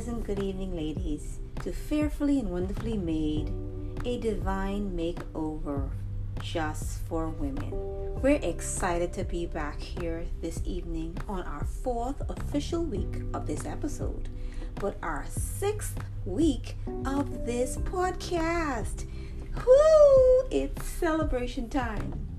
pleasant good evening, ladies, to Fearfully and Wonderfully Made, a divine makeover just for women. We're excited to be back here this evening on our fourth official week of this episode, but our sixth week of this podcast. Whoo! It's celebration time.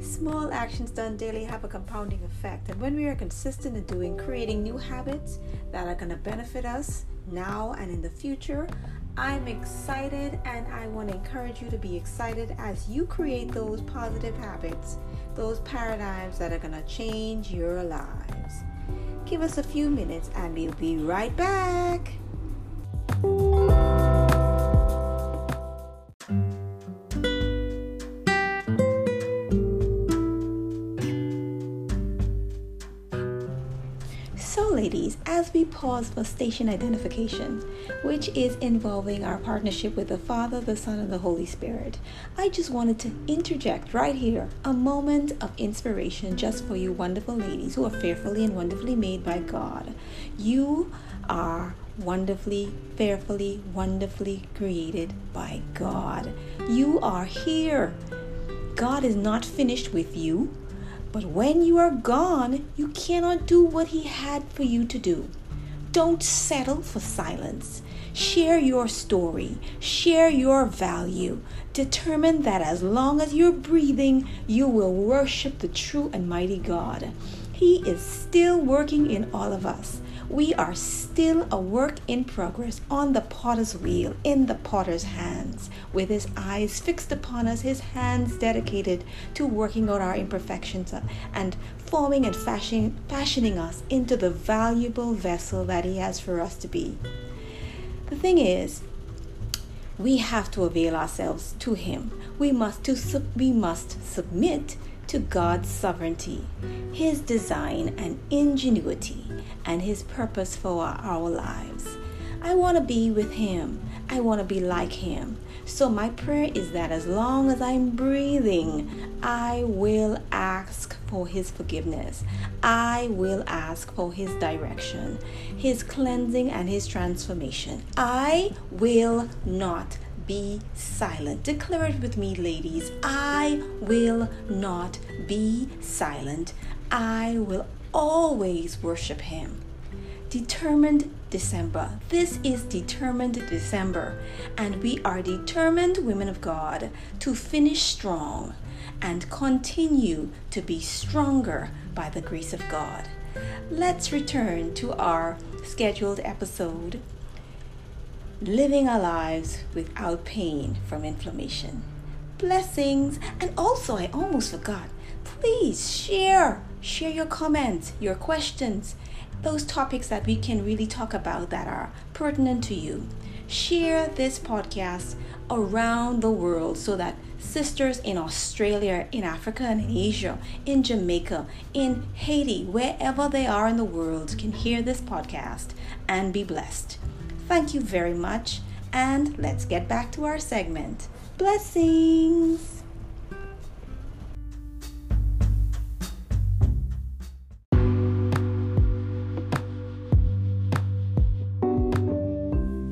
Small actions done daily have a compounding effect, and when we are consistent in doing, creating new habits that are going to benefit us now and in the future, I'm excited and I want to encourage you to be excited as you create those positive habits, those paradigms that are going to change your lives. Give us a few minutes and we'll be right back. Ladies, as we pause for station identification, which is involving our partnership with the Father, the Son, and the Holy Spirit, I just wanted to interject right here a moment of inspiration just for you wonderful ladies who are fearfully and wonderfully made by God. You are wonderfully, fearfully, wonderfully created by God. You are here. God is not finished with you. But when you are gone, you cannot do what He had for you to do. Don't settle for silence. Share your story, share your value. Determine that as long as you're breathing, you will worship the true and mighty God. He is still working in all of us we are still a work in progress on the potter's wheel, in the potter's hands, with his eyes fixed upon us, his hands dedicated to working out our imperfections and forming and fashioning, fashioning us into the valuable vessel that he has for us to be. The thing is, we have to avail ourselves to him. We must to we must submit to God's sovereignty, His design and ingenuity, and His purpose for our lives. I want to be with Him. I want to be like Him. So, my prayer is that as long as I'm breathing, I will ask for His forgiveness. I will ask for His direction, His cleansing, and His transformation. I will not be silent. Declare it with me, ladies. I will not be silent. I will always worship Him. Determined December. This is determined December, and we are determined, women of God, to finish strong and continue to be stronger by the grace of God. Let's return to our scheduled episode living our lives without pain from inflammation. Blessings. And also, I almost forgot. Please share, share your comments, your questions, those topics that we can really talk about that are pertinent to you. Share this podcast around the world so that sisters in Australia, in Africa, and in Asia, in Jamaica, in Haiti, wherever they are in the world, can hear this podcast and be blessed. Thank you very much, and let's get back to our segment. Blessings!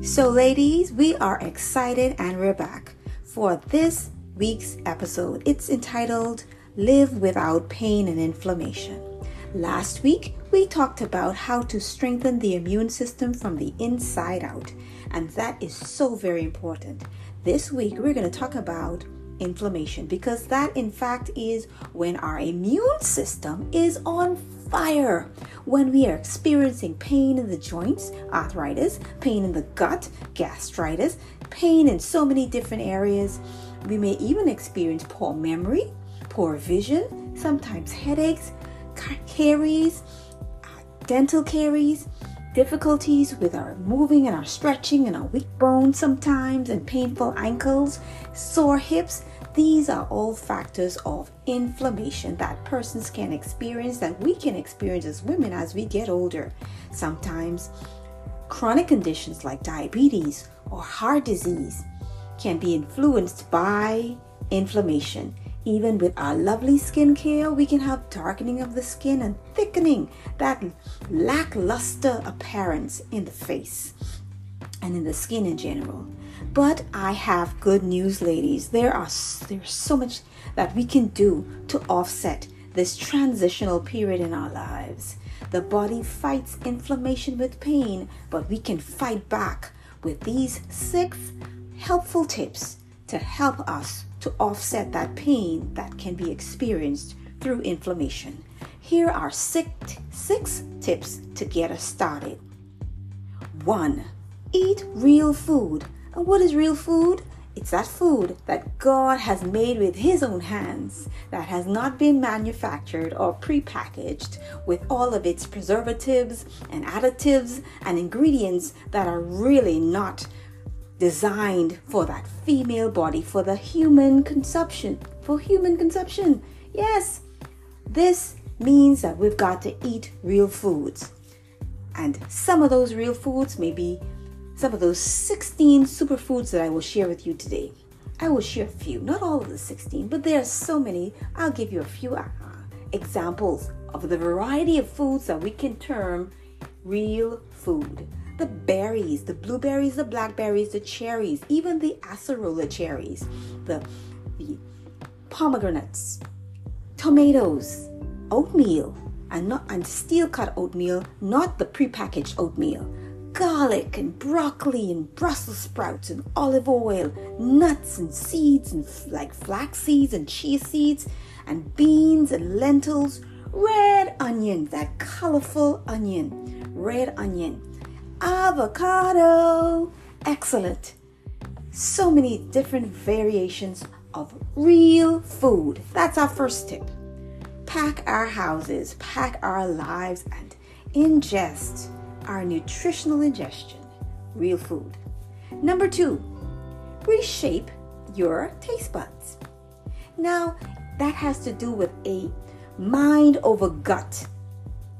So, ladies, we are excited and we're back for this week's episode. It's entitled Live Without Pain and Inflammation. Last week, we talked about how to strengthen the immune system from the inside out, and that is so very important. This week, we're going to talk about inflammation because that, in fact, is when our immune system is on fire. When we are experiencing pain in the joints, arthritis, pain in the gut, gastritis, pain in so many different areas, we may even experience poor memory, poor vision, sometimes headaches caries, uh, dental caries, difficulties with our moving and our stretching and our weak bones sometimes, and painful ankles, sore hips. These are all factors of inflammation that persons can experience, that we can experience as women as we get older. Sometimes chronic conditions like diabetes or heart disease can be influenced by inflammation. Even with our lovely skincare, we can have darkening of the skin and thickening that lackluster appearance in the face and in the skin in general. But I have good news, ladies. There are there's so much that we can do to offset this transitional period in our lives. The body fights inflammation with pain, but we can fight back with these six helpful tips to help us to offset that pain that can be experienced through inflammation. Here are six, six tips to get us started. One, eat real food. And what is real food? It's that food that God has made with His own hands that has not been manufactured or prepackaged with all of its preservatives and additives and ingredients that are really not designed for that female body, for the human consumption, for human consumption. Yes, this means that we've got to eat real foods. And some of those real foods may be some of those 16 superfoods that I will share with you today. I will share a few, not all of the 16, but there are so many. I'll give you a few uh, examples of the variety of foods that we can term real food the berries, the blueberries, the blackberries, the cherries, even the acerola cherries, the, the pomegranates, tomatoes, oatmeal, and not and steel cut oatmeal, not the prepackaged oatmeal. Garlic and broccoli and Brussels sprouts and olive oil, nuts and seeds and like flax seeds and chia seeds, and beans and lentils, red onion, that colorful onion, red onion, avocado. Excellent. So many different variations of real food. That's our first tip. Pack our houses, pack our lives, and ingest our nutritional ingestion, real food. Number two, reshape your taste buds. Now, that has to do with a mind over gut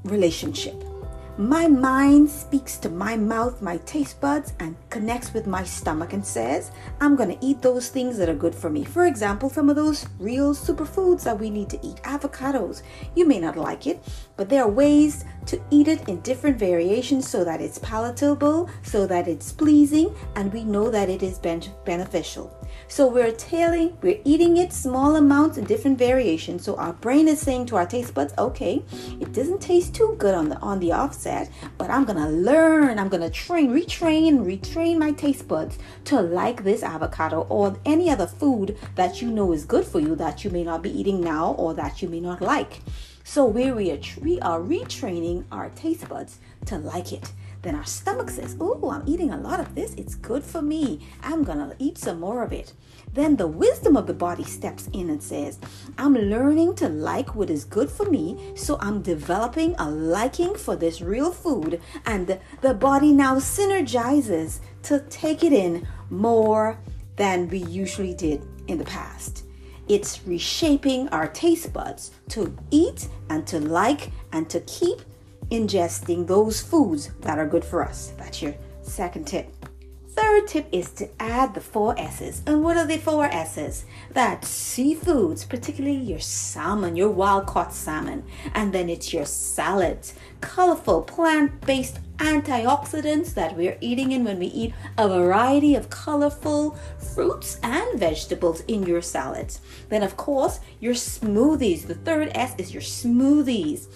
relationship. My mind speaks to my mouth, my taste buds, and connects with my stomach and says, I'm going to eat those things that are good for me. For example, some of those real superfoods that we need to eat. Avocados. You may not like it, but there are ways to eat it in different variations so that it's palatable, so that it's pleasing, and we know that it is ben- beneficial. So we're telling, we're eating it small amounts in different variations. So our brain is saying to our taste buds, okay, it doesn't taste too good on the on the offset, but I'm gonna learn, I'm gonna train, retrain, retrain my taste buds to like this avocado or any other food that you know is good for you that you may not be eating now or that you may not like. So we are, we are retraining our taste buds to like it. Then our stomach says, Oh, I'm eating a lot of this. It's good for me. I'm going to eat some more of it. Then the wisdom of the body steps in and says, I'm learning to like what is good for me. So I'm developing a liking for this real food. And the body now synergizes to take it in more than we usually did in the past. It's reshaping our taste buds to eat and to like and to keep ingesting those foods that are good for us. That's your second tip. Third tip is to add the four S's. And what are the four S's? That's seafoods, particularly your salmon, your wild caught salmon. And then it's your salads, colorful plant based antioxidants that we're eating in when we eat a variety of colorful fruits and vegetables in your salads. Then, of course, your smoothies. The third S is your smoothies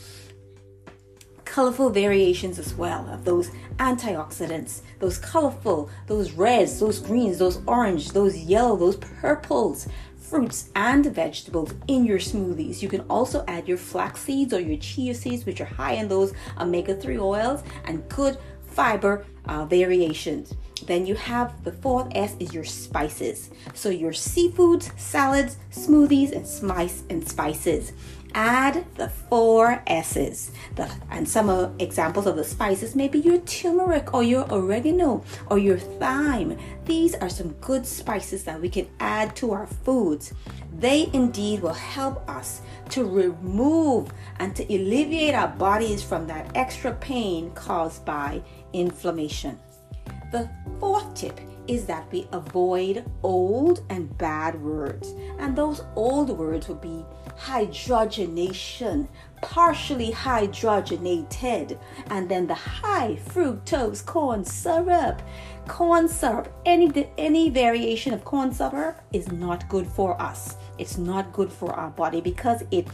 colorful variations as well of those antioxidants, those colorful, those reds, those greens, those orange, those yellow, those purples, fruits and vegetables in your smoothies. You can also add your flax seeds or your chia seeds, which are high in those omega 3 oils and good fiber uh, variations. Then you have the fourth S is your spices. So your seafoods, salads, smoothies, and spice and spices add the four S's. The, and some uh, examples of the spices may be your turmeric or your oregano or your thyme. These are some good spices that we can add to our foods. They indeed will help us to remove and to alleviate our bodies from that extra pain caused by inflammation. The fourth tip is that we avoid old and bad words. And those old words would be hydrogenation, partially hydrogenated, and then the high fructose corn syrup. Corn syrup, any any variation of corn syrup is not good for us. It's not good for our body because it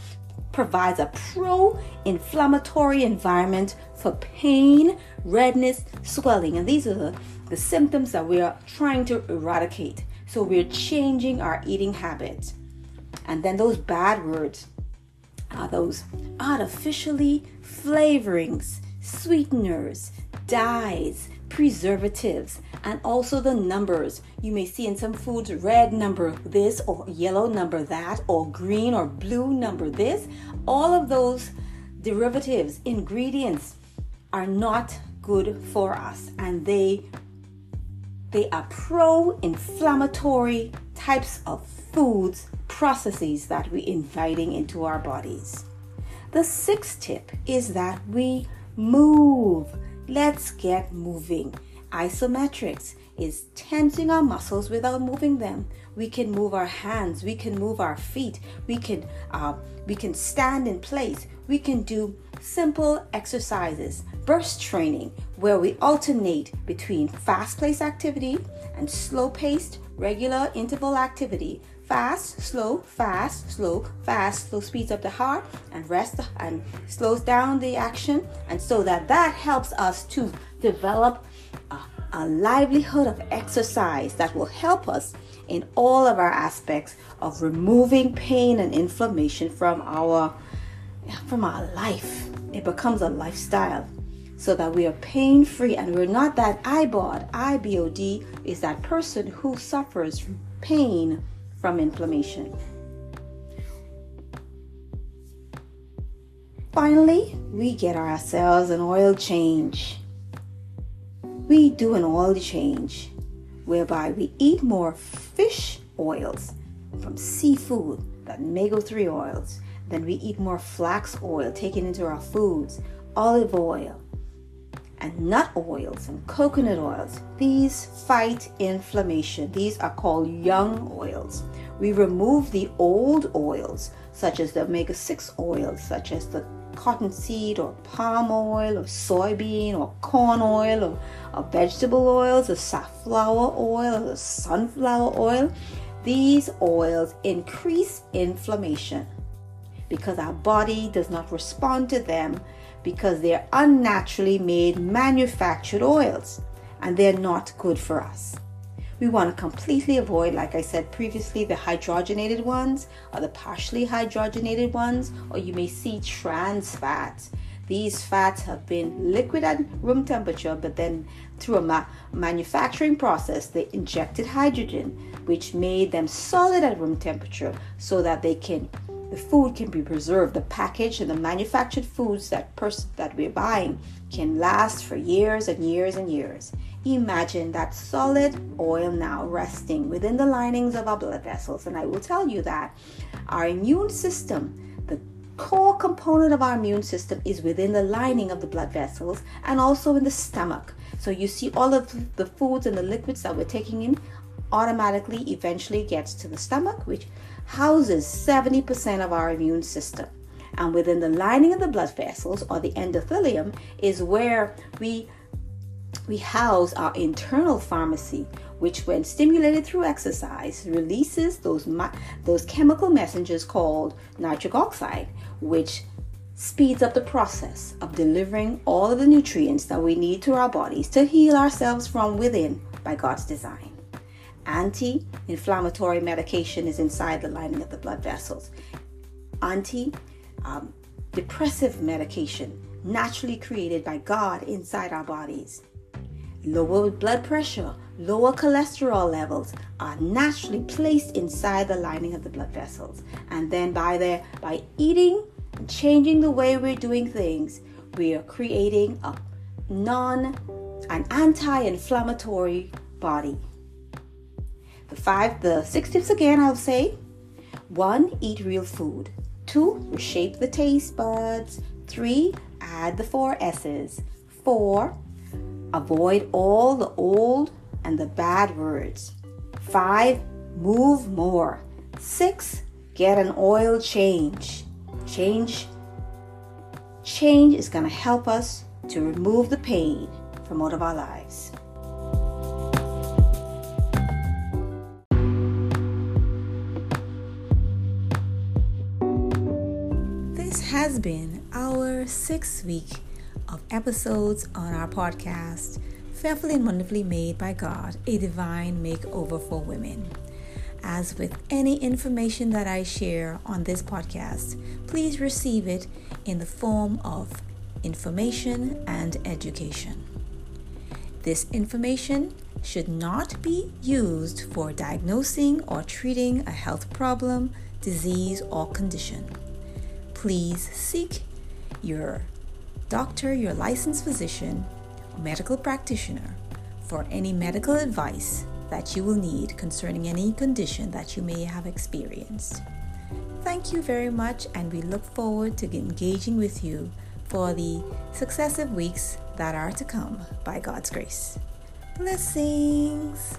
provides a pro inflammatory environment for pain, redness, swelling. And these are the, the symptoms that we are trying to eradicate. So we're changing our eating habits. And then those bad words are those artificially flavorings, sweeteners, dyes, preservatives, and also the numbers. You may see in some foods red number this, or yellow number that, or green or blue number this. All of those derivatives, ingredients are not good for us and they they are pro-inflammatory types of foods processes that we're inviting into our bodies. The sixth tip is that we move. Let's get moving. Isometrics is tensing our muscles without moving them. We can move our hands, we can move our feet, we can uh, we can stand in place. We can do simple exercises, burst training, where we alternate between fast-paced activity and slow-paced, regular interval activity. Fast, slow, fast, slow, fast, slow speeds up the heart and rest and slows down the action, and so that that helps us to develop a a livelihood of exercise that will help us in all of our aspects of removing pain and inflammation from our from our life. It becomes a lifestyle so that we are pain free and we're not that IBOD. IBOD is that person who suffers from pain from inflammation. Finally, we get ourselves an oil change we do an oil change whereby we eat more fish oils from seafood, that omega 3 oils. Then we eat more flax oil taken into our foods, olive oil, and nut oils and coconut oils. These fight inflammation. These are called young oils. We remove the old oils, such as the omega 6 oils, such as the cottonseed or palm oil or soybean or corn oil or, or vegetable oils or safflower oil or sunflower oil. These oils increase inflammation because our body does not respond to them because they're unnaturally made manufactured oils and they're not good for us. We want to completely avoid, like I said previously, the hydrogenated ones or the partially hydrogenated ones, or you may see trans fats. These fats have been liquid at room temperature, but then through a ma- manufacturing process, they injected hydrogen, which made them solid at room temperature so that they can the food can be preserved. The package and the manufactured foods that person that we're buying can last for years and years and years. Imagine that solid oil now resting within the linings of our blood vessels. And I will tell you that our immune system, the core component of our immune system, is within the lining of the blood vessels and also in the stomach. So you see all of the foods and the liquids that we're taking in automatically eventually gets to the stomach, which houses 70% of our immune system. And within the lining of the blood vessels or the endothelium is where we we house our internal pharmacy, which, when stimulated through exercise, releases those, those chemical messengers called nitric oxide, which speeds up the process of delivering all of the nutrients that we need to our bodies to heal ourselves from within by God's design. Anti inflammatory medication is inside the lining of the blood vessels. Anti um, depressive medication, naturally created by God inside our bodies lower blood pressure, lower cholesterol levels are naturally placed inside the lining of the blood vessels. And then by there, by eating and changing the way we're doing things, we are creating a non an anti-inflammatory body. The five, the six tips again, I'll say. One, eat real food. Two, reshape the taste buds. Three, add the four S's. Four, Avoid all the old and the bad words. 5. Move more. 6. Get an oil change. Change change is going to help us to remove the pain from out of our lives. This has been our sixth week of episodes on our podcast, Fearfully and Wonderfully Made by God, a Divine Makeover for Women. As with any information that I share on this podcast, please receive it in the form of information and education. This information should not be used for diagnosing or treating a health problem, disease, or condition. Please seek your doctor, your licensed physician, medical practitioner for any medical advice that you will need concerning any condition that you may have experienced. Thank you very much, and we look forward to engaging with you for the successive weeks that are to come by God's grace. Blessings!